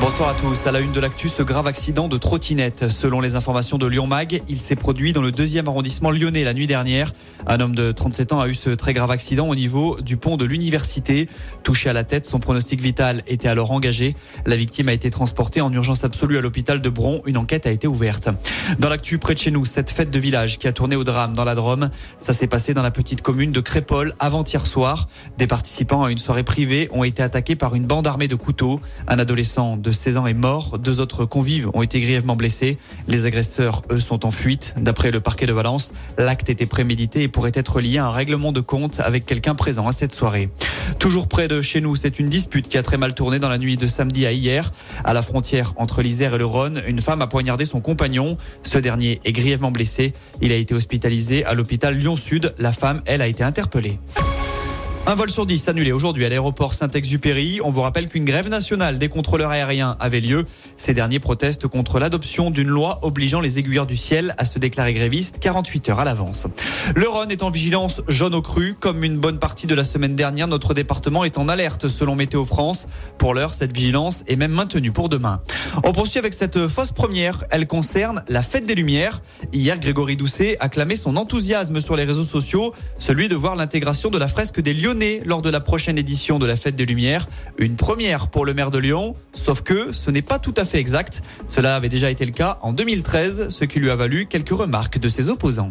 Bonsoir à tous. À la une de l'actu, ce grave accident de trottinette. Selon les informations de Lyon Mag, il s'est produit dans le deuxième arrondissement lyonnais la nuit dernière. Un homme de 37 ans a eu ce très grave accident au niveau du pont de l'université. Touché à la tête, son pronostic vital était alors engagé. La victime a été transportée en urgence absolue à l'hôpital de Bron. Une enquête a été ouverte. Dans l'actu, près de chez nous, cette fête de village qui a tourné au drame dans la Drôme. Ça s'est passé dans la petite commune de Crépol avant-hier soir. Des participants à une soirée privée ont été attaqués par une bande armée de couteaux. Un adolescent de 16 ans est mort. Deux autres convives ont été grièvement blessés. Les agresseurs, eux, sont en fuite. D'après le parquet de Valence, l'acte était prémédité et pourrait être lié à un règlement de compte avec quelqu'un présent à cette soirée. Toujours près de chez nous, c'est une dispute qui a très mal tourné dans la nuit de samedi à hier. À la frontière entre l'Isère et le Rhône, une femme a poignardé son compagnon. Ce dernier est grièvement blessé. Il a été hospitalisé à l'hôpital Lyon-Sud. La femme, elle, a été interpellée. Un vol sur 10 annulé aujourd'hui à l'aéroport Saint-Exupéry. On vous rappelle qu'une grève nationale des contrôleurs aériens avait lieu. Ces derniers protestent contre l'adoption d'une loi obligeant les aiguilleurs du ciel à se déclarer grévistes 48 heures à l'avance. Le Rhône est en vigilance jaune au cru. Comme une bonne partie de la semaine dernière, notre département est en alerte selon Météo France. Pour l'heure, cette vigilance est même maintenue pour demain. On poursuit avec cette fausse première. Elle concerne la fête des Lumières. Hier, Grégory Doucet a clamé son enthousiasme sur les réseaux sociaux, celui de voir l'intégration de la fresque des Lors de la prochaine édition de la Fête des Lumières. Une première pour le maire de Lyon, sauf que ce n'est pas tout à fait exact. Cela avait déjà été le cas en 2013, ce qui lui a valu quelques remarques de ses opposants.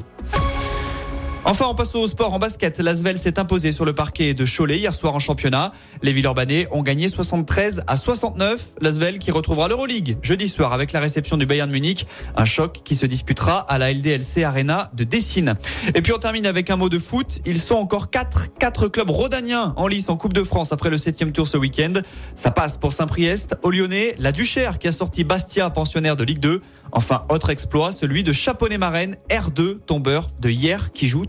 Enfin, on passe au sport en basket. L'Asvel s'est imposé sur le parquet de Cholet hier soir en championnat. Les Villeurbanais ont gagné 73 à 69. L'Asvel qui retrouvera l'Euroleague jeudi soir avec la réception du Bayern Munich. Un choc qui se disputera à la LDLC Arena de Dessine. Et puis on termine avec un mot de foot. Ils sont encore quatre, quatre clubs rhodaniens en lice en Coupe de France après le septième tour ce week-end. Ça passe pour Saint-Priest, au Lyonnais, la Duchère qui a sorti Bastia, pensionnaire de Ligue 2. Enfin, autre exploit, celui de Chaponnet-Marraine, R2, tombeur de hier qui joue